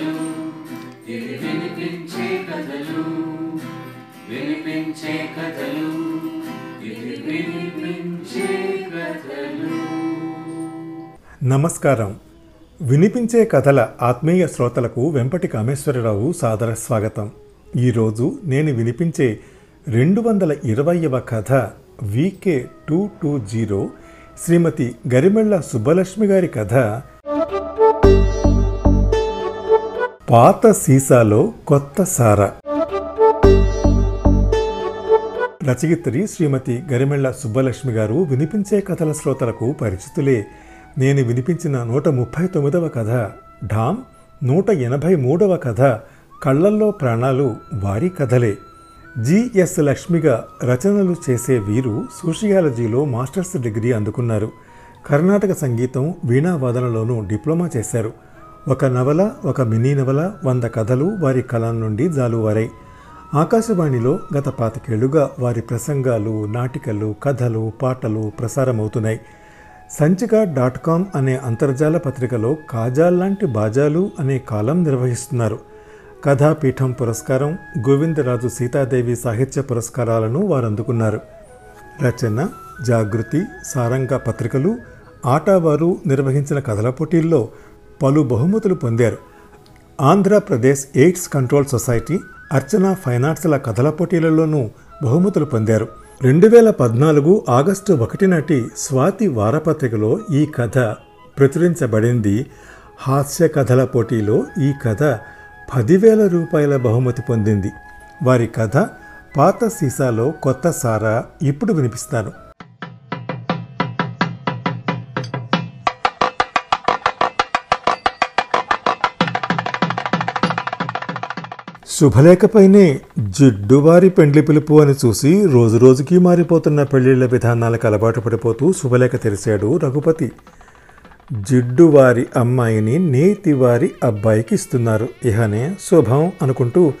కథలు ఇది వినిపించే కథలు వినిపించే కథలు ఇది వినిపించే కథలు. నమస్కారం. వినిపించే కథల ఆత్మీయ శ్రోతలకు వెంపటి కామేశ్వరరావు సాదర స్వాగతం. ఈరోజు నేను వినిపించే రెండు వందల ఇరవైవ కథ V K two two zero Shrimati Garimella Subbalakshmi గారి కథ పాత సీసాలో కొత్త సార. రచయిత్రి శ్రీమతి గరిమెళ్ళ సుబ్బలక్ష్మి గారు వినిపించే కథల శ్రోతలకు పరిచితులే. నేను వినిపించిన నూట ముప్పై తొమ్మిదవ కథ ఢామ్ నూట ఎనభై మూడవ కథ కళ్ళల్లో ప్రాణాలు వారి కథలే. జిఎస్ లక్ష్మిగా రచనలు చేసే వీరు సోషియాలజీలో మాస్టర్స్ డిగ్రీ అందుకున్నారు. కర్ణాటక సంగీతం వీణావాదనలోనూ డిప్లొమా చేశారు. ఒక నవల ఒక మినీ నవల వంద కథలు వారి కలం నుండి జాలువారాయి ఆకాశవాణిలో గత పాతికేళ్ళుగా వారి ప్రసంగాలు నాటికలు కథలు పాటలు ప్రసారమవుతున్నాయి. సంచిక డాట్ కామ్ అనే అంతర్జాల పత్రికలో కాజాల్ లాంటి బాజాలు అనే కాలం నిర్వహిస్తున్నారు. కథాపీఠం పురస్కారం గోవిందరాజు సీతాదేవి సాహిత్య పురస్కారాలను వారు అందుకున్నారు రచన జాగృతి సారంగ పత్రికలు ఆటవారు నిర్వహించిన కథల పోటీల్లో పలు బహుమతులు పొందారు. Andhra Pradesh AIDS control society Archana fine ఆర్ట్స్ల కథల పోటీలలోనూ బహుమతులు పొందారు. రెండు వేల పద్నాలుగు ఆగస్టు ఒకటి నాటి స్వాతి వారపత్రికలో ఈ కథ ప్రచురించబడింది. హాస్య కథల పోటీలో ఈ కథ పదివేల రూపాయల బహుమతి పొందింది. వారి కథ పాత సీసాలో కొత్త సారా ఇప్పుడు వినిపిస్తాను. శుభలేఖపైనే జిడ్డువారి పెండ్లి పిలుపు అని చూసి రోజు రోజుకి మారిపోతున్న పెళ్ళిళ్ళ విధానాలకు అలవాటు పడిపోతూ శుభలేఖ తెరిచాడు రఘుపతి. జిడ్డువారి అమ్మాయిని నేతివారి అబ్బాయికి ఇస్తున్నారు. ఇహనే శుభం అనుకుంటూ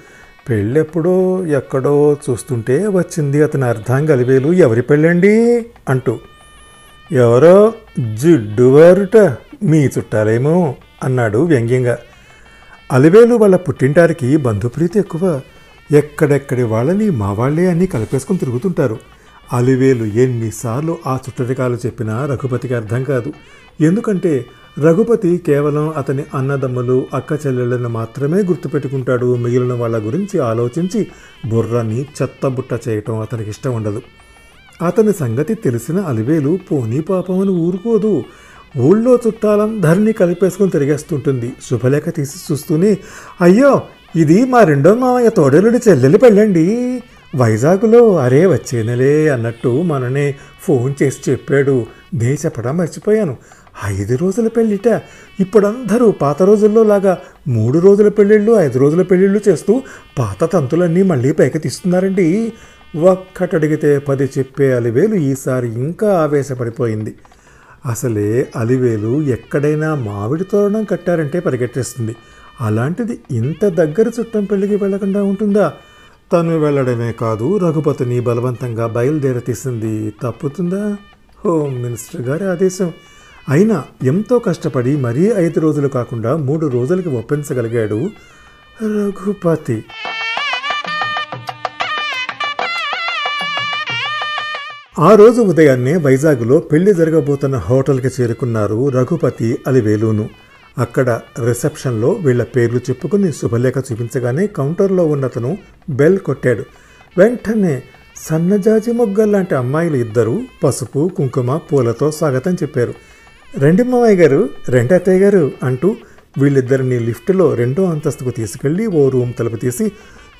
పెళ్ళెప్పుడో ఎక్కడో చూస్తుంటే వచ్చింది అతని అర్థం కలివేలు ఎవరి పెళ్ళండి? అంటూ. ఎవరో? జిడ్డువారుట మీ చుట్టాలేమో? అన్నాడు వ్యంగ్యంగా. అలివేలు వాళ్ళ పుట్టింటారికి బంధుప్రీతి ఎక్కువ. ఎక్కడెక్కడి వాళ్ళని మా వాళ్ళే అని కలిపేసుకుని తిరుగుతుంటారు. అలివేలు ఎన్నిసార్లు ఆ చుట్టరికాలు చెప్పినా రఘుపతికి అర్థం కాదు. ఎందుకంటే రఘుపతి కేవలం అతని అన్నదమ్ములు అక్క చెల్లెళ్ళను మాత్రమే గుర్తుపెట్టుకుంటాడు. మిగిలిన వాళ్ళ గురించి ఆలోచించి బుర్రని చెత్తబుట్ట చేయటం అతనికి ఇష్టం ఉండదు. అతని సంగతి తెలిసిన అలివేలు పోనీ పాపం అని ఊరుకోదు. ఊళ్ళో చుట్టాలందరినీ కలిపేసుకుని తిరిగేస్తుంటుంది. శుభలేఖ తీసి చూస్తూనే అయ్యో ఇది మా రెండో మామయ్య తోడేలుడి చెల్లెలి పెళ్ళండి. వైజాగ్లో అరే వచ్చేనలే అన్నట్టు మననే ఫోన్ చేసి చెప్పాడు. నే చెప్పడం మర్చిపోయాను. ఐదు రోజుల పెళ్ళిట. ఇప్పుడందరూ పాత రోజుల్లో లాగా మూడు రోజుల పెళ్ళిళ్ళు ఐదు రోజుల పెళ్ళిళ్ళు చేస్తూ పాత తంతులన్నీ మళ్ళీ పైకి తీస్తున్నారండి. ఒక్కటడిగితే పది చెప్పే అలివేలు ఈసారి ఇంకా ఆవేశపడిపోయింది. అసలే అలివేలు ఎక్కడైనా మామిడి తోరణం కట్టారంటే పరిగెట్టేస్తుంది. అలాంటిది ఇంత దగ్గర చుట్టం పెళ్ళికి వెళ్ళకుండా ఉంటుందా? తను వెళ్ళడమే కాదు రఘుపతిని బలవంతంగా బయలుదేరతీసింది. తప్పుతుందా? హోమ్ మినిస్టర్ గారి ఆదేశం. అయినా ఎంతో కష్టపడి మరీ ఐదు రోజులు కాకుండా మూడు రోజులకి ఒప్పించగలిగాడు రఘుపతి. ఆ రోజు ఉదయాన్నే వైజాగ్లో పెళ్ళి జరగబోతున్న హోటల్కి చేరుకున్నారు రఘుపతి అలివేలును. అక్కడ రిసెప్షన్లో వీళ్ళ పేర్లు చెప్పుకుని శుభలేఖ చూపించగానే కౌంటర్లో ఉన్నతను బెల్ కొట్టాడు. వెంటనే సన్నజాజి మొగ్గల్లాంటి అమ్మాయిలు ఇద్దరు పసుపు కుంకుమ పూలతో స్వాగతం చెప్పారు. రెండు మామయ్య గారు రెండత్తయ్య గారు అంటూ వీళ్ళిద్దరిని లిఫ్ట్లో రెండో అంతస్తుకు తీసుకెళ్ళి ఓ రూమ్ తలుపు తీసి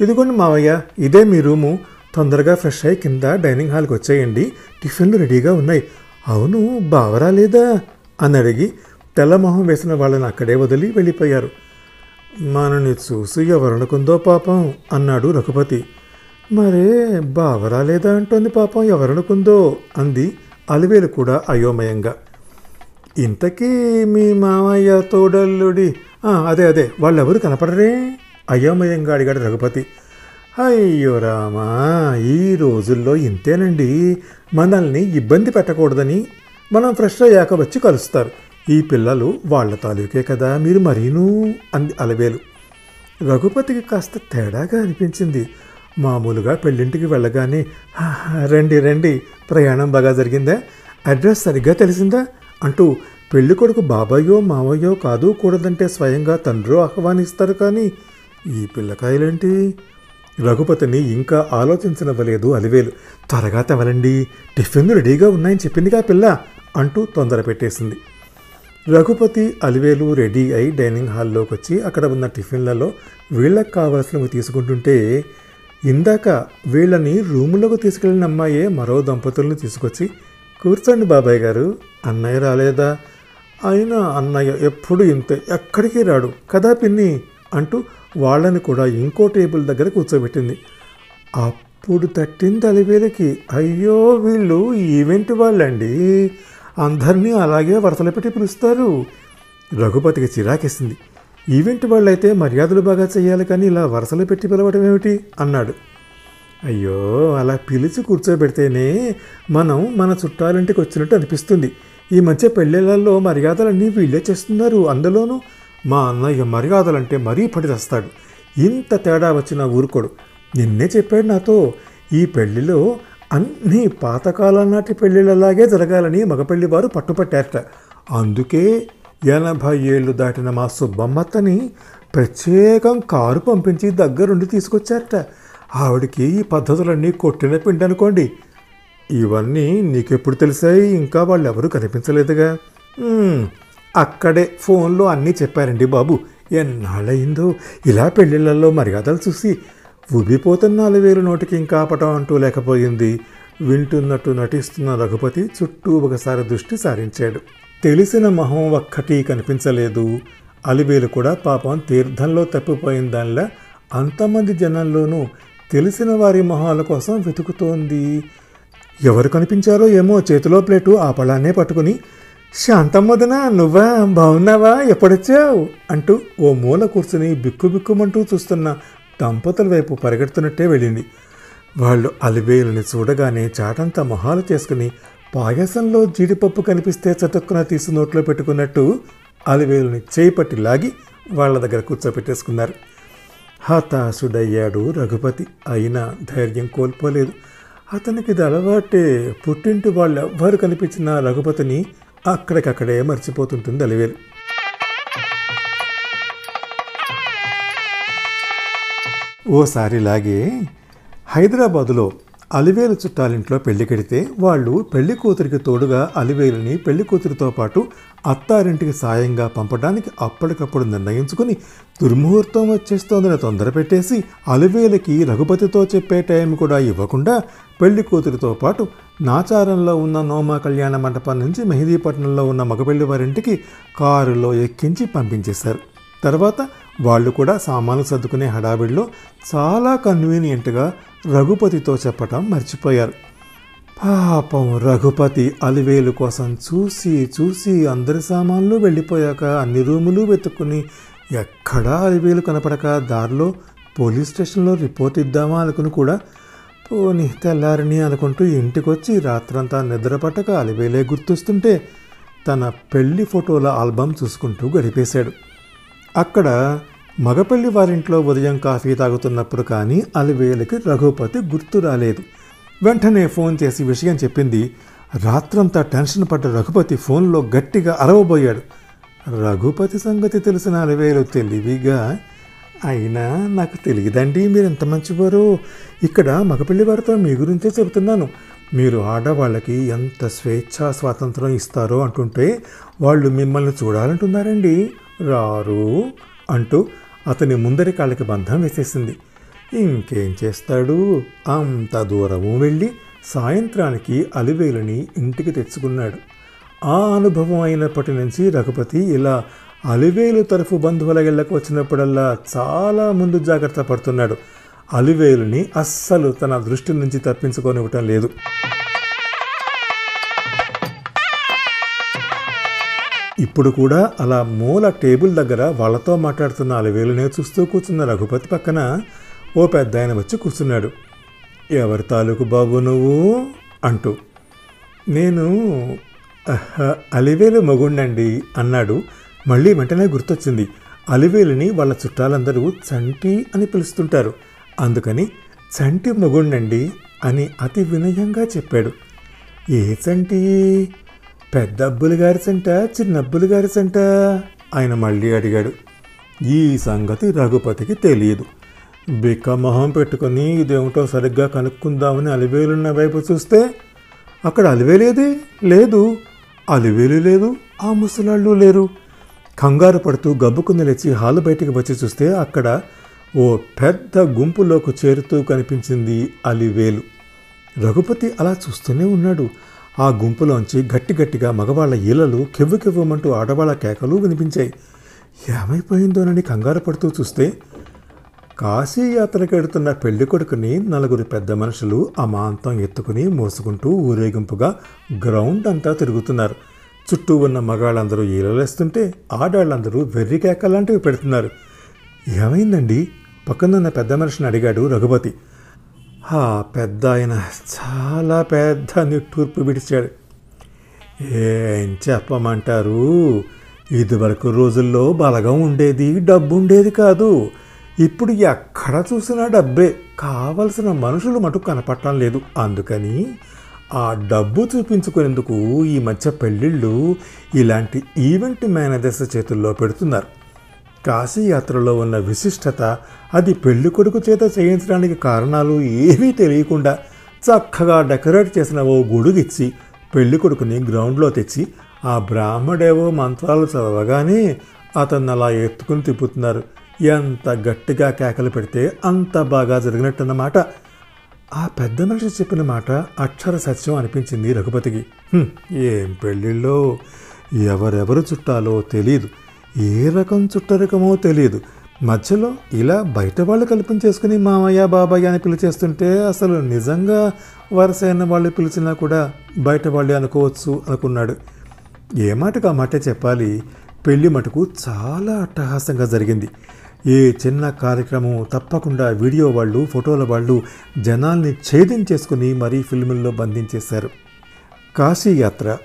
ఇదిగోండి మావయ్య ఇదే మీ రూము తొందరగా ఫ్రెష్ అయ్యి కింద డైనింగ్ హాల్కి వచ్చేయండి. టిఫిన్లు రెడీగా ఉన్నాయి. అవును బావరా లేదా? అని అడిగి తెల్లమొహం వేసిన వాళ్ళని అక్కడే వదిలి వెళ్ళిపోయారు. మనని చూసి ఎవరనుకుందో పాపం అన్నాడు రఘుపతి. మరే బావరా లేదా అంటోంది పాపం ఎవరనుకుందో అంది అలివేలు కూడా అయోమయంగా. ఇంతకీ మీ మామయ్య తోడల్లుడి? అదే అదే వాళ్ళెవరు కనపడరే? అయోమయంగా అడిగాడు రఘుపతి. అయ్యో రామా ఈ రోజుల్లో ఇంతేనండి. మనల్ని ఇబ్బంది పెట్టకూడదని మనం ఫ్రెష్ అయ్యాక వచ్చి కలుస్తారు. ఈ పిల్లలు వాళ్ళ తాలూకే కదా మీరు మరీను అంది అలవేలు. రఘుపతికి కాస్త తేడాగా అనిపించింది. మామూలుగా పెళ్ళింటికి వెళ్ళగానే రండి రండి ప్రయాణం బాగా జరిగిందా? అడ్రస్ సరిగ్గా తెలిసిందా? అంటూ పెళ్ళి కొడుకు బాబాయో మావయ్యో కాదు కూడదంటే స్వయంగా తండ్రో ఆహ్వానిస్తారు కానీ ఈ పిల్లకాయలేంటి? రఘుపతిని ఇంకా ఆలోచించనివ్వలేదు అలివేలు. త్వరగా తెవలండి టిఫిన్లు రెడీగా ఉన్నాయని చెప్పిందిగా పిల్ల అంటూ తొందర పెట్టేసింది. రఘుపతి అలివేలు రెడీ అయి డైనింగ్ హాల్లోకి వచ్చి అక్కడ ఉన్న టిఫిన్లలో వీళ్ళకి కావలసినవి తీసుకుంటుంటే ఇందాక వీళ్ళని రూములోకి తీసుకెళ్ళిన అమ్మాయే మరో దంపతులను తీసుకొచ్చి కూర్చోండి బాబాయ్ గారు అన్నయ్య రాలేదా? అయినా అన్నయ్య ఎప్పుడు ఇంతే ఎక్కడికి రాడు కదా పిన్ని అంటూ వాళ్ళని కూడా ఇంకో టేబుల్ దగ్గర కూర్చోబెట్టింది. అప్పుడు తట్టింది అలివేలకి అయ్యో వీళ్ళు ఈవెంట్ వాళ్ళండి. అందరినీ అలాగే వరసలు పెట్టి పిలుస్తారు. రఘుపతికి చిరాకేసింది. ఈవెంట్ వాళ్ళైతే మర్యాదలు బాగా చేయాలి కానీ ఇలా వరసలు పెట్టి పిలవడం ఏమిటి? అన్నాడు. అయ్యో అలా పిలిచి కూర్చోబెడితేనే మనం మన చుట్టాలింటికి వచ్చినట్టు అనిపిస్తుంది. ఈ మధ్య పెళ్ళిళ్ళల్లో మర్యాదలన్నీ వీళ్ళే చేస్తున్నారు అందులోనూ మా అన్నయ్య మర్యాదలంటే మరీ పడిదస్తాడు ఇంత తేడా వచ్చిన ఊరుకోడు. నిన్నే చెప్పాడు నాతో ఈ పెళ్ళిలో అన్నీ పాతకాలం నాటి పెళ్ళిళ్ళలాగే జరగాలని మగపెళ్ళి వారు పట్టుపట్టారట. అందుకే ఎనభై ఏళ్ళు దాటిన మా సుబ్బమ్మత్తని ప్రత్యేకం కారు పంపించి దగ్గరుండి తీసుకొచ్చారట. ఆవిడకి ఈ పద్ధతులన్నీ కొట్టిన పిండి అనుకోండి ఇవన్నీ నీకెప్పుడు తెలిసాయి? ఇంకా వాళ్ళు కనిపించలేదుగా. అక్కడే ఫోన్లో అన్నీ చెప్పారండి బాబు. ఎన్నాళ్ళయిందో ఇలా పెళ్ళిళ్ళల్లో మర్యాదలు చూసి ఉబిపోతున్న వేలు నోటికి ఇంకా ఆపటం అంటూ లేకపోయింది. వింటున్నట్టు నటిస్తున్న రఘుపతి చుట్టూ ఒకసారి దృష్టి సారించాడు. తెలిసిన మొహం ఒక్కటి కనిపించలేదు. అలివేలు కూడా పాపం తీర్థంలో తప్పిపోయిన దానిలా అంతమంది జనంలోనూ తెలిసిన వారి మొహాల కోసం వెతుకుతోంది. ఎవరు కనిపించారో ఏమో చేతిలో ప్లేటు ఆ పళ్ళాన్నే పట్టుకుని శాంతమ్మదన నువ్వా? బాగున్నావా ఎప్పుడొచ్చావు? అంటూ ఓ మూల కూర్చుని బిక్కుబిక్కుమంటూ చూస్తున్న దంపతుల వైపు పరిగెడుతున్నట్టే వెళ్ళింది. వాళ్ళు అలివేలుని చూడగానే చాటంతా మొహాలు చేసుకుని పాయసంలో జీడిపప్పు కనిపిస్తే చటుక్కున తీసి నోట్లో పెట్టుకున్నట్టు అలివేలుని చేపట్టి లాగి వాళ్ళ దగ్గర కూర్చోపెట్టేసుకున్నారు. హతాశుడయ్యాడు రఘుపతి. అయినా ధైర్యం కోల్పోలేదు. అతనికి ఇది అలవాటే. పుట్టింటి వాళ్ళు ఎవ్వరు కనిపించిన రఘుపతిని అక్కడికక్కడే మర్చిపోతుంటుంది అలివేలు. ఓసారిలాగే హైదరాబాదులో అలివేలు చుట్టాలింట్లో పెళ్ళి కడితే వాళ్ళు పెళ్ళి కూతురికి తోడుగా అలివేలుని పెళ్ళి కూతురితో పాటు అత్తారింటికి సాయంగా పంపడానికి అప్పటికప్పుడు నిర్ణయించుకుని దుర్ముహూర్తం వచ్చేస్తోందని తొందర పెట్టేసి అలివేలకి రఘుపతితో చెప్పే టైం కూడా ఇవ్వకుండా పెళ్ళి కూతురితో పాటు నాచారంలో ఉన్న నోమా కళ్యాణ మండపం నుంచి మెహదీపట్నంలో ఉన్న మగపెళ్ళి వారింటికి కారులో ఎక్కించి పంపించేశారు. తర్వాత వాళ్ళు కూడా సామాన్లు సర్దుకునే హడావిడిలో చాలా కన్వీనియంట్గా రఘుపతితో చెప్పటం మర్చిపోయారు. పాపం రఘుపతి అలివేలు కోసం చూసి చూసి అందరి సామాన్లు వెళ్ళిపోయాక అన్ని రూములు వెతుక్కుని ఎక్కడా అలివేలు కనపడక దారిలో పోలీస్ స్టేషన్లో రిపోర్ట్ ఇద్దామా అనుకుని కూడా పోనీ తెల్లారిని అనుకుంటూ ఇంటికొచ్చి రాత్రంతా నిద్రపట్టక అలివేలే గుర్తొస్తుంటే తన పెళ్ళి ఫోటోల ఆల్బమ్ చూసుకుంటూ గడిపేశాడు. అక్కడ మగపెళ్ళి వారింట్లో ఉదయం కాఫీ తాగుతున్నప్పుడు కానీ అలివేలకి రఘుపతి గుర్తు రాలేదు. వెంటనే ఫోన్ చేసి విషయం చెప్పింది. రాత్రంతా టెన్షన్ పడ్డ రఘుపతి ఫోన్లో గట్టిగా అరవబోయాడు. రఘుపతి సంగతి తెలిసిన అలివేలు తెలివిగా అయినా నాకు తెలియదండి మీరు ఎంత మంచివారు. ఇక్కడ మగపిల్లి వారితో మీ గురించే చెబుతున్నాను. మీరు ఆడవాళ్ళకి ఎంత స్వేచ్ఛ స్వాతంత్రం ఇస్తారో అంటుంటే వాళ్ళు మిమ్మల్ని చూడాలంటున్నారండి. రారు అంటూ అతని ముందరి కాళ్ళకి బంధం వేసేసింది. ఇంకేం చేస్తాడు? అంత దూరము వెళ్ళి సాయంత్రానికి అలివేలుని ఇంటికి తెచ్చుకున్నాడు. ఆ అనుభవం అయినప్పటి నుంచి రఘుపతి ఇలా అలివేలు తరఫు బంధువుల ఇళ్ళకు వచ్చినప్పుడల్లా చాలా ముందు జాగ్రత్త పడుతున్నాడు. అలివేలుని అస్సలు తన దృష్టి నుంచి తప్పించుకొనివ్వటం లేదు. ఇప్పుడు కూడా అలా మూల టేబుల్ దగ్గర వాళ్ళతో మాట్లాడుతున్న అలివేలునే చూస్తూ కూర్చున్న రఘుపతి పక్కన ఓ పెద్ద ఆయన వచ్చి కూర్చున్నాడు. ఎవరి తాలూకు బాబు నువ్వు? అంటూ. నేను అలివేలు మగుండండి అన్నాడు మళ్ళీ వెంటనే గుర్తొచ్చింది. అలివేలుని వాళ్ళ చుట్టాలందరూ చంటి అని పిలుస్తుంటారు. అందుకని చంటి మొగుండండి అని అతి వినయంగా చెప్పాడు. ఏ చంటి? పెద్ద అబ్బులు గారి సంట చిన్నబ్బులు గారి సంట ఆయన మళ్ళీ అడిగాడు. ఈ సంగతి రఘుపతికి తెలియదు. బిక్క మొహం పెట్టుకొని ఇదేమిటో సరిగ్గా కనుక్కుందామని అలివేలున్న వైపు చూస్తే అక్కడ అలివేలేది? లేదు. అలివేలు లేదు. ఆ ముసలాళ్ళు లేరు. కంగారు పడుతూ గబ్బుకుని లేచి హాలు బయటికి వచ్చి చూస్తే అక్కడ ఓ పెద్ద గుంపులోకి చేరుతూ కనిపించింది అలివేలు. రఘుపతి అలా చూస్తూనే ఉన్నాడు. ఆ గుంపులోంచి గట్టి గట్టిగా మగవాళ్ళ ఈలలు కెవ్వు కెవ్వమంటూ ఆడవాళ్ళ కేకలు వినిపించాయి. ఏమైపోయిందోనని కంగారు పడుతూ చూస్తే కాశీ యాత్రకు వెడుతున్న పెళ్ళి కొడుకుని నలుగురు పెద్ద మనుషులు అమాంతం ఎత్తుకుని మోసుకుంటూ ఊరేగింపుగా గ్రౌండ్ అంతా తిరుగుతున్నారు. చుట్టూ ఉన్న మగాళ్ళందరూ ఈలలేస్తుంటే ఆడాళ్ళందరూ వెర్రి కేకలాంటివి పెడుతున్నారు. ఏమైందండి? పక్కనున్న పెద్ద మనిషిని అడిగాడు రఘుపతి. ఆ పెద్ద ఆయన చాలా పెద్ద నిట్టూర్పు విడిచాడు. ఏం చెప్పమంటారు? ఇదివరకు రోజుల్లో బలగం ఉండేది డబ్బు ఉండేది కాదు. ఇప్పుడు ఎక్కడ చూసినా డబ్బే. కావలసిన మనుషులు మటుకు కనపడటం లేదు. అందుకని ఆ డబ్బు చూపించుకునేందుకు ఈ మధ్య పెళ్ళిళ్ళు ఇలాంటి ఈవెంట్ మేనేజర్స్ చేతుల్లో పెడుతున్నారు. కాశీయాత్రలో ఉన్న విశిష్టత అది పెళ్ళి కొడుకు చేత చేయించడానికి కారణాలు ఏమీ తెలియకుండా చక్కగా డెకరేట్ చేసిన ఓ గొడుగిచ్చి పెళ్ళి కొడుకుని గ్రౌండ్లో తెచ్చి ఆ బ్రాహ్మడేవో మంత్రాలు చదవగానే అతన్ని అలా ఎత్తుకుని తిప్పుతున్నారు. ఎంత గట్టిగా కేకలు పెడితే అంత బాగా జరిగినట్టన్నమాట. ఆ పెద్ద మనిషి చెప్పిన మాట అక్షర సత్యం అనిపించింది రఘుపతికి. ఏం పెళ్ళిళ్ళో? ఎవరెవరు చుట్టాలో తెలియదు ఏ రకం చుట్టరకమో తెలియదు మధ్యలో ఇలా బయట వాళ్ళు కల్పించేసుకుని మామయ్య బాబాయ్ అని పిలిచేస్తుంటే అసలు నిజంగా వరసైన వాళ్ళు పిలిచినా కూడా బయట వాళ్ళే అనుకోవచ్చు అనుకున్నాడు. ఏ మాటకు ఆ మాటే చెప్పాలి? పెళ్ళి మటుకు చాలా అట్టహాసంగా జరిగింది. ఏ చిన్న కార్యక్రమం తప్పకుండా వీడియో వాళ్ళు ఫోటోల వాళ్ళు జనాల్ని ఛేదించేసుకుని మరీ ఫిల్ముల్లో బంధించేశారు. కాశీయాత్ర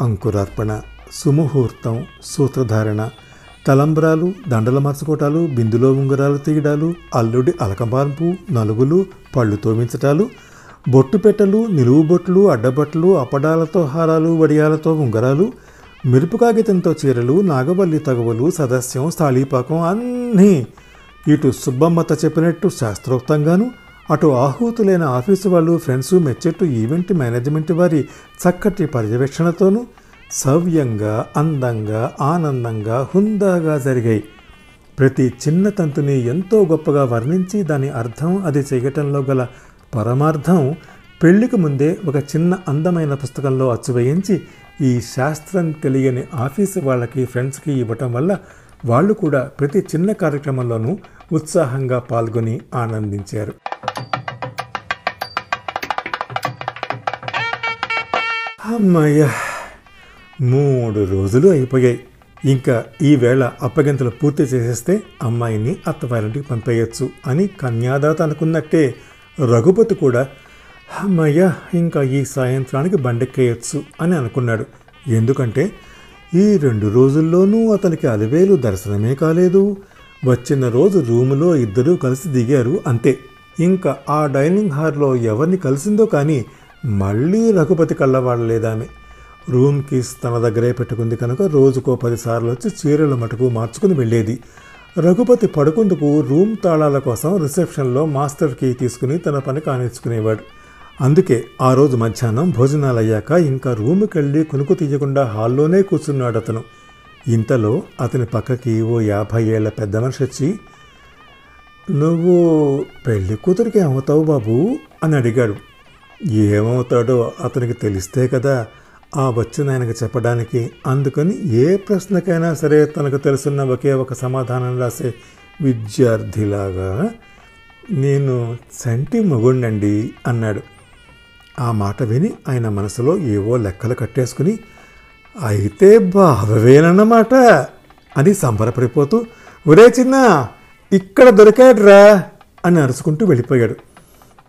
అంకురార్పణ సుముహూర్తం సూత్రధారణ తలంబ్రాలు దండల మర్చుకోటాలు బిందులో ఉంగరాలు తీయడాలు అల్లుడి అలకమార్పు నలుగులు పళ్ళు తోమించటాలు బొట్టు పెట్టలు నిలువు బొట్లు అడ్డబట్టలు అప్పడాలతో హారాలు వడియాలతో ఉంగరాలు మిరుపు కాగితంతో చీరలు నాగవల్లి తగవలు సదస్యం స్థాళీపాకం అన్నీ ఇటు సుబ్బమ్మత చెప్పినట్టు శాస్త్రోక్తంగాను అటు ఆహూతులైన ఆఫీసు వాళ్ళు ఫ్రెండ్స్ మెచ్చెట్టు ఈవెంట్ మేనేజ్మెంట్ వారి చక్కటి పర్యవేక్షణతోనూ సవ్యంగా అందంగా ఆనందంగా హుందాగా జరిగాయి. ప్రతి చిన్న తంతుని ఎంతో గొప్పగా వర్ణించి దాని అర్థం అది చేయటంలో గల పరమార్థం పెళ్ళికి ముందే ఒక చిన్న అందమైన పుస్తకంలో అచ్చువేయించి ఈ శాస్త్రం తెలియని ఆఫీసు వాళ్ళకి ఫ్రెండ్స్కి ఇవ్వటం వల్ల వాళ్ళు కూడా ప్రతి చిన్న కార్యక్రమంలోనూ ఉత్సాహంగా పాల్గొని ఆనందించారు. అమ్మయ్య! మూడు రోజులు అయిపోయాయి. ఇంకా ఈవేళ అప్పగింతలు పూర్తి చేసేస్తే అమ్మాయిని అత్తవారింటికి పంపేయచ్చు అని కన్యాదాత అనుకున్నట్టే రఘుపతి కూడా అమ్మయ్య ఇంకా ఈ సాయంత్రానికి బండెక్కేయచ్చు అని అనుకున్నాడు. ఎందుకంటే ఈ రెండు రోజుల్లోనూ అతనికి అలివేలు దర్శనమే కాలేదు. వచ్చిన రోజు రూములో ఇద్దరూ కలిసి దిగారు అంతే. ఇంకా ఆ డైనింగ్ హాల్లో ఎవరిని కలిసిందో కానీ మళ్ళీ రఘుపతి కళ్ళవాడలేదామె. రూమ్ కీస్ తన దగ్గరే పెట్టుకుంది కనుక రోజుకో పదిసార్లు వచ్చి చీరల మటుకు మార్చుకుని వెళ్ళేది. రఘుపతి పడుకుందుకు రూమ్ తాళాల కోసం రిసెప్షన్లో మాస్టర్ కీ తీసుకుని తన పని కానిచ్చుకునేవాడు. అందుకే ఆ రోజు మధ్యాహ్నం భోజనాలు అయ్యాక ఇంకా రూముకి వెళ్ళి కొనుక్కు తీయకుండా హాల్లోనే కూర్చున్నాడు అతను ఇంతలో అతని పక్కకి ఓ యాభై ఏళ్ళ పెద్ద మనిషి వచ్చి నువ్వు పెళ్ళి కూతురికి ఏమవుతావు బాబు? అని అడిగాడు. ఏమవుతాడో అతనికి తెలిస్తే కదా ఆ వచ్చిన ఆయనకు చెప్పడానికి. అందుకని ఏ ప్రశ్నకైనా సరే తనకు తెలుసున్న ఒకే ఒక సమాధానం రాసే విద్యార్థిలాగా నేను చంటి మొగుండండి అన్నాడు. ఆ మాట విని ఆయన మనసులో ఏవో లెక్కలు కట్టేసుకుని అయితే బావవేనన్నమాట అని సంబరపడిపోతూ ఒరే చిన్న ఇక్కడ దొరికాడురా అని అరుచుకుంటూ వెళ్ళిపోయాడు.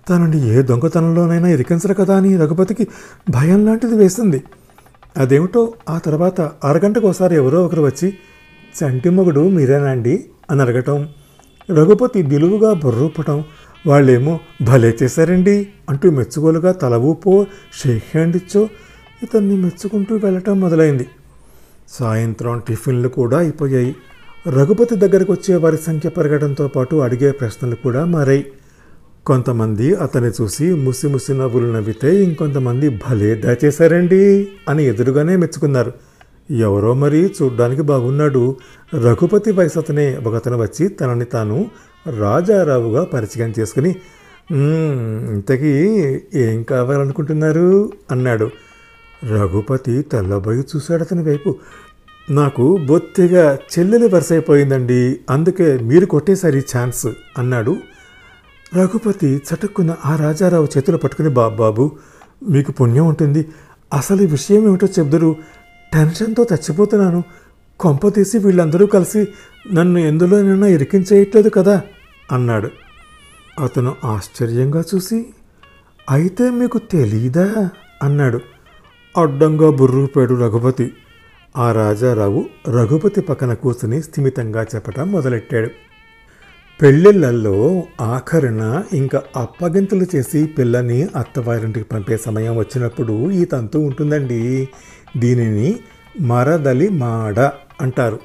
తనని ఏ దొంగతనంలోనైనా ఇరికించరు కదా అని రఘుపతికి భయం లాంటిది వేసింది. అదేమిటో ఆ తర్వాత అరగంటకు ఒకసారి ఎవరో ఒకరు వచ్చి చంటి మొగుడు మీరేనండి అని అడగటం రఘుపతి నిలువుగా బుర్రూపటం వాళ్ళేమో భలే చేశారండి. అంటూ మెచ్చుకోలుగా తల ఊపో షేక్ హ్యాండ్ ఇచ్చో ఇతన్ని మెచ్చుకుంటూ వెళ్ళటం మొదలైంది. సాయంత్రం టిఫిన్లు కూడా అయిపోయాయి. రఘుపతి దగ్గరకు వచ్చే వారి సంఖ్య పెరగడంతో పాటు అడిగే ప్రశ్నలు కూడా మారాయి. కొంతమంది అతన్ని చూసి ముసి ముసి నవ్వులు నవ్వితే ఇంకొంతమంది భలే దయచేశారండి అని ఎదురుగానే మెచ్చుకున్నారు. ఎవరో మరి చూడ్డానికి బాగున్నాడు. రఘుపతి వయసు అతనే ఒకతను వచ్చి తనని తాను రాజారావుగా పరిచయం చేసుకుని ఇంతకీ ఏం కావాలనుకుంటున్నారు? అన్నాడు. రఘుపతి తెల్లబోయి చూశాడు అతని వైపు. నాకు బొత్తిగా చెల్లెలు వరుస అయిపోయిందండి అందుకే మీరు కొట్టేసారి ఛాన్స్ అన్నాడు. రఘుపతి చటుక్కున్న ఆ రాజారావు చేతులు పట్టుకుని బాబాబు మీకు పుణ్యం ఉంటుంది. అసలు ఈ విషయం ఏమిటో చెబుదురు. టెన్షన్తో చచ్చిపోతున్నాను. కొంప తీసి వీళ్ళందరూ కలిసి నన్ను ఎందులోనైనా ఇరికించేయట్లేదు కదా. అన్నాడు. అతను ఆశ్చర్యంగా చూసి అయితే మీకు తెలీదా? అన్నాడు. అడ్డంగా బుర్రూపాడు రఘుపతి. ఆ రాజారావు రఘుపతి పక్కన కూర్చుని స్థిమితంగా చెప్పటం మొదలెట్టాడు. పెళ్ళిళ్ళల్లో ఆఖరిన ఇంకా అప్పగింతలు చేసి పిల్లని అత్తవారింటికి పంపే సమయం వచ్చినప్పుడు ఈ తంతు ఉంటుందండి. దీనిని మరదలి మాడ అంటారు.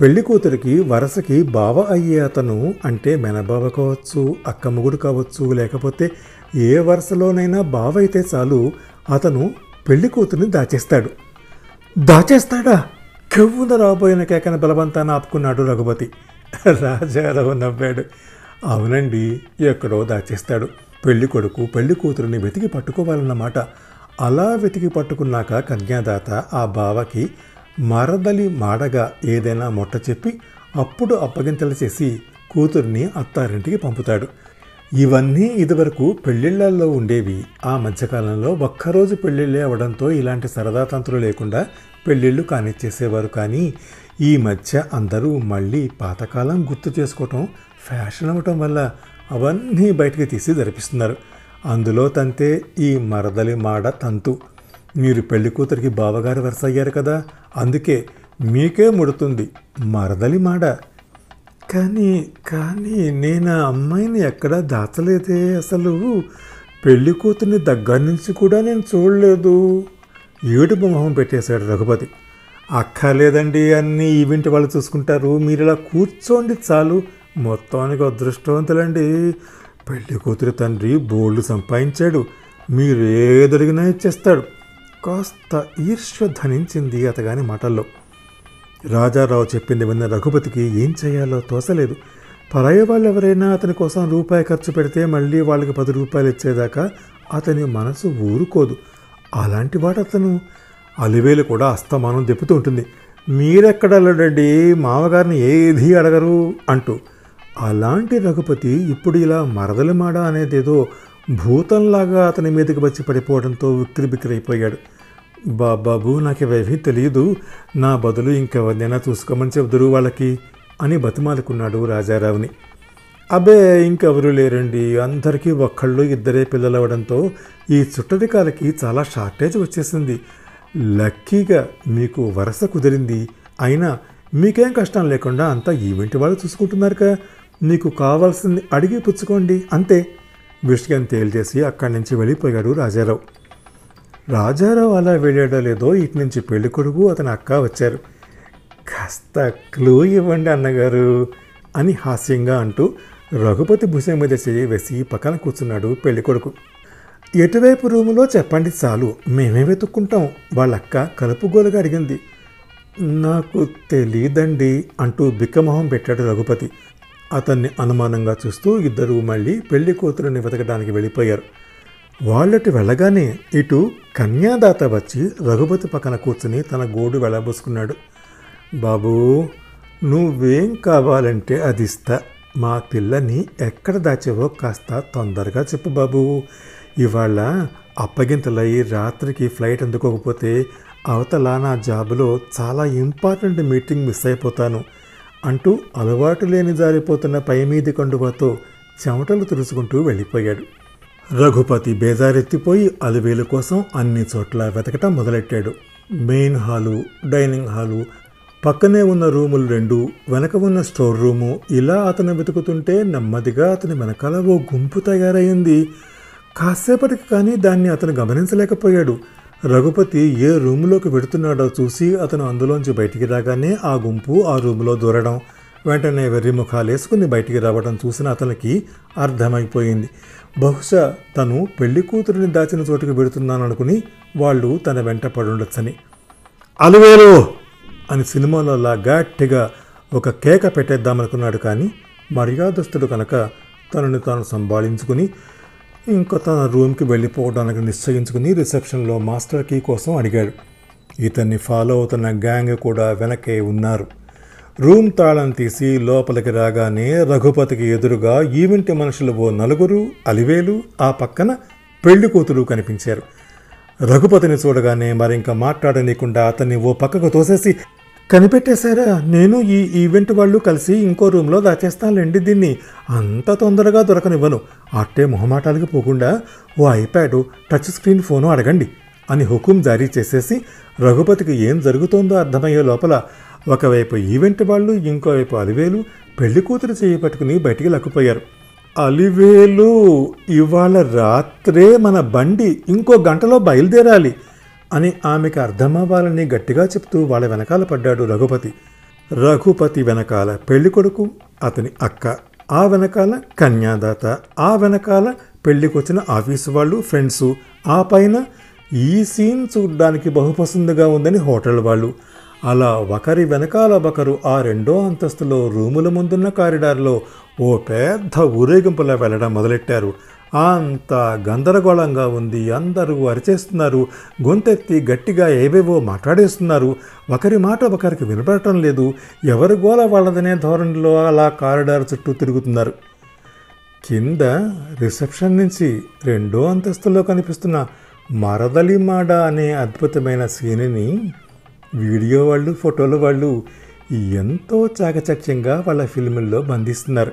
పెళ్ళి కూతురికి వరసకి బావ అయ్యే అతను అంటే మెనబావ కావచ్చు అక్కమ్మగుడు కావచ్చు లేకపోతే ఏ వరుసలోనైనా బావ అయితే చాలు అతను పెళ్ళి కూతురిని దాచేస్తాడు. దాచేస్తాడా? కెవ్వున రాబోయిన కేకన బలవంతాన్ని ఆపుకున్నాడు రఘుపతి. రాజారావు నవ్వాడు. అవునండి ఎక్కడో దాచేస్తాడు. పెళ్ళి కొడుకు పెళ్ళి కూతురిని వెతికి పట్టుకోవాలన్నమాట. అలా వెతికి పట్టుకున్నాక కన్యాదాత ఆ బావకి మరదలి మాడగా ఏదైనా మొట్ట చెప్పి అప్పుడు అప్పగింతలు చేసి కూతుర్ని అత్తారింటికి పంపుతాడు. ఇవన్నీ ఇదివరకు పెళ్ళిళ్ళల్లో ఉండేవి. ఆ మధ్యకాలంలో ఒక్కరోజు పెళ్ళిళ్ళే అవడంతో ఇలాంటి సరదా తంతులు లేకుండా పెళ్ళిళ్ళు కానిచ్చేసేవారు. కానీ ఈ మధ్య అందరూ మళ్ళీ పాతకాలం గుర్తు చేసుకోవటం ఫ్యాషన్ అవ్వటం వల్ల అవన్నీ బయటికి తీసి జరిపిస్తున్నారు. అందులో తంతే ఈ మరదలి మాడ తంతు. మీరు పెళ్ళి కూతురికి బావగారు వరుస అయ్యారు కదా అందుకే మీకే ముడుతుంది మరదలి మాడ. కానీ కానీ నేను ఆ అమ్మాయిని ఎక్కడా దాచలేదే అసలు. పెళ్ళి కూతుర్ని దగ్గర నుంచి కూడా నేను చూడలేదు. ఏడుపు మొహం పెట్టేశాడు రఘుపతి. అక్కర్లేదండి అన్ని ఈవెంట్ వాళ్ళు చూసుకుంటారు. మీరు ఇలా కూర్చోండి చాలు. మొత్తానికి అదృష్టవంతులండి. పెళ్ళి కూతురి తండ్రి బోల్డ్ సంపాదించాడు. మీరు ఏదడిగినా ఇచ్చేస్తాడు. కాస్త ఈర్ష్య ధనించింది అతగాని మాటల్లో. రాజారావు చెప్పింది విన్న రఘుపతికి ఏం చేయాలో తోసలేదు. పరాయి వాళ్ళు ఎవరైనా అతని కోసం రూపాయి ఖర్చు పెడితే మళ్ళీ వాళ్ళకి పది రూపాయలు ఇచ్చేదాకా అతని మనసు ఊరుకోదు. అలాంటి వాడు అతను. అలివేలు కూడా అస్తమానం దెప్పుతూ ఉంటుంది. మీరెక్కడ వెళ్ళడండి మామగారిని ఏది అడగరు అంటూ. అలాంటి రఘుపతి ఇప్పుడు ఇలా మరదలమాడ అనేదేదో భూతంలాగా అతని మీదకి వచ్చి పడిపోవడంతో ఉక్కిరి బా బాబు నాకు ఇవేవీ తెలియదు నా బదులు ఇంకెవరినైనా చూసుకోమని చెబుదురు వాళ్ళకి అని బతిమాలుకున్నాడు రాజారావుని. అబ్బే ఇంకెవరూ లేరండి. అందరికీ ఒక్కళ్ళు ఇద్దరే పిల్లలు అవడంతో ఈ చుట్టరికాలకి చాలా షార్టేజ్ వచ్చేసింది. లక్కీగా మీకు వరస కుదిరింది. అయినా మీకేం కష్టం లేకుండా అంతా ఈవెంట్ వాళ్ళు చూసుకుంటున్నారుగా మీకు కావాల్సింది అడిగి పుచ్చుకోండి అంతే. విషయం తేల్చేసి అక్కడి నుంచి వెళ్ళిపోయాడు రాజారావు. రాజారావు అలా వెళ్ళాడో లేదో ఇటు నుంచి పెళ్ళి కొడుకు అతని అక్క వచ్చారు. కాస్త క్లూ ఇవ్వండి అన్నగారు అని హాస్యంగా అంటూ రఘుపతి భుజం మీద చేయి వేసి పక్కన కూర్చున్నాడు పెళ్ళి కొడుకు. ఎటువైపు రూములో చెప్పండి చాలు మేమే వెతుక్కుంటాం వాళ్ళక్క కలుపుగోలుగా అడిగింది. నాకు తెలీదండి అంటూ బిక్కమొహం పెట్టాడు రఘుపతి. అతన్ని అనుమానంగా చూస్తూ ఇద్దరు మళ్ళీ పెళ్ళి కూతురుని వెతకడానికి వెళ్ళిపోయారు. వాళ్ళటి వెళ్ళగానే ఇటు కన్యాదాత వచ్చి రఘుపతి పక్కన కూర్చుని తన గోడు వెళ్ళబోసుకున్నాడు. బాబూ నువ్వేం కావాలంటే అది ఇస్తా. మా పిల్లని ఎక్కడ దాచావో కాస్త తొందరగా చెప్పు బాబు. ఇవాళ అప్పగింతలయ్యి రాత్రికి ఫ్లైట్ అందుకోకపోతే అవతల నా జాబులో చాలా ఇంపార్టెంట్ మీటింగ్ మిస్ అయిపోతాను. అంటూ అలవాటు లేని జారిపోతున్న పై మీది కండువాతో చెమటలు తుడుచుకుంటూ వెళ్ళిపోయాడు. రఘుపతి బేజారెత్తిపోయి అలివేలు కోసం అన్ని చోట్ల వెతకటం మొదలెట్టాడు. మెయిన్ హాలు డైనింగ్ హాలు పక్కనే ఉన్న రూములు రెండు వెనక ఉన్న స్టోర్ రూము. ఇలా అతను వెతుకుతుంటే నెమ్మదిగా అతని వెనకాల ఓ గుంపు తయారైంది. కాసేపటికి కానీ దాన్ని అతను గమనించలేకపోయాడు. రఘుపతి ఏ రూములోకి వెడుతున్నాడో చూసి అతను అందులోంచి బయటికి రాగానే ఆ గుంపు ఆ రూములో దూరడం. వెంటనే వెర్రిముఖాలు వేసుకుని బయటికి రావడం చూసిన అతనికి అర్థమైపోయింది. బహుశా తను పెళ్ళి కూతురిని దాచిన చోటుకు పెడుతున్నాననుకుని వాళ్ళు తన వెంట పడుండొచ్చని. అలువేలు! అని సినిమాలో గట్టిగా ఒక కేక పెట్టేద్దామనుకున్నాడు కానీ మర్యాదస్తుడు కనుక తనని తాను సంభాళించుకుని ఇంకా తన రూమ్కి వెళ్ళిపోవడానికి నిశ్చయించుకుని రిసెప్షన్లో మాస్టర్ కీ కోసం అడిగాడు. ఇతన్ని ఫాలో అవుతున్న గ్యాంగ్ కూడా వెనకే ఉన్నారు. రూమ్ తాళం తీసి లోపలికి రాగానే రఘుపతికి ఎదురుగా ఈవెంట్ మనుషులు ఓ నలుగురు అలివేలు ఆ పక్కన పెళ్ళి కూతురు కనిపించారు. రఘుపతిని చూడగానే మరింక మాట్లాడనీయకుండా అతన్ని ఓ పక్కకు తోసేసి కనిపెట్టేశారా? నేను ఈ ఈవెంట్ వాళ్ళు కలిసి ఇంకో రూమ్లో దాచేస్తానులేండి దీన్ని. అంత తొందరగా దొరకనివ్వను. అట్టే మొహమాటాలకి పోకుండా ఓ ఐప్యాడ్ టచ్ స్క్రీన్ ఫోను అడగండి అని హుకుం జారీ చేసేసి రఘుపతికి ఏం జరుగుతోందో అర్థమయ్యే లోపల ఒకవైపు ఈవెంట్ వాళ్ళు ఇంకోవైపు అలివేలు పెళ్ళి కూతురు చేయబట్టుకుని బయటికి లక్కుపోయారు. అలివేలు ఇవాళ రాత్రే మన బండి ఇంకో గంటలో బయలుదేరాలి అని ఆమెకు అర్థమవ్వాలని గట్టిగా చెప్తూ వాళ్ళ వెనకాల పడ్డాడు రఘుపతి. రఘుపతి వెనకాల పెళ్ళి కొడుకు అతని అక్క ఆ వెనకాల కన్యాదాత ఆ వెనకాల పెళ్ళికొచ్చిన ఆఫీసు వాళ్ళు ఫ్రెండ్స్ ఆ పైన ఈ సీన్ చూడ్డానికి బహుపసందుగా ఉందని హోటల్ వాళ్ళు. అలా ఒకరి వెనకాల ఒకరు ఆ రెండో అంతస్తులో రూముల ముందున్న కారిడార్లో ఓ పెద్ద ఊరేగింపులా వెళ్ళడం మొదలెట్టారు. అంత గందరగోళంగా ఉంది. అందరూ అరిచేస్తున్నారు. గొంతెత్తి గట్టిగా ఏవేవో మాట్లాడేస్తున్నారు. ఒకరి మాట ఒకరికి వినపడటం లేదు. ఎవరి గోల వాళ్ళదనే ధోరణిలో అలా కారిడార్ చుట్టూ తిరుగుతున్నారు. కింద రిసెప్షన్ నుంచి రెండో అంతస్తులో కనిపిస్తున్న మరదలిమాడ అనే అద్భుతమైన సీనిని వీడియో వాళ్ళు ఫోటోల వాళ్ళు ఎంతో చాకచక్యంగా వాళ్ళ ఫిల్ముల్లో బంధిస్తున్నారు.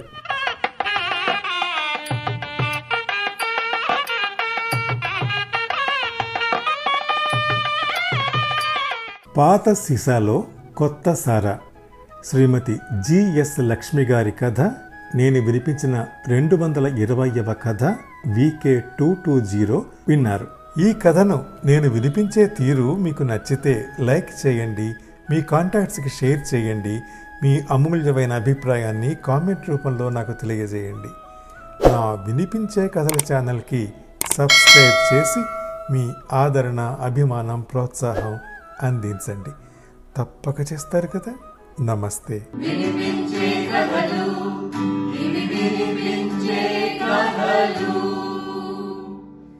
పాత సీసాలో కొత్త సారా. శ్రీమతి జిఎస్ లక్ష్మి గారి కథ నేను వినిపించిన రెండు వందల ఇరవైవ కథ వికే టూ టూ జీరో విన్నారు. ఈ కథను నేను వినిపించే తీరు మీకు నచ్చితే లైక్ చేయండి మీ కాంటాక్ట్స్కి షేర్ చేయండి మీ అమూల్యమైన అభిప్రాయాన్ని కామెంట్ రూపంలో నాకు తెలియజేయండి. నా వినిపించే కథల ఛానల్కి సబ్స్క్రైబ్ చేసి మీ ఆదరణ అభిమానం ప్రోత్సాహం అందించండి. తప్పక చేస్తారు కదా? నమస్తే. వినిపించే కథలు.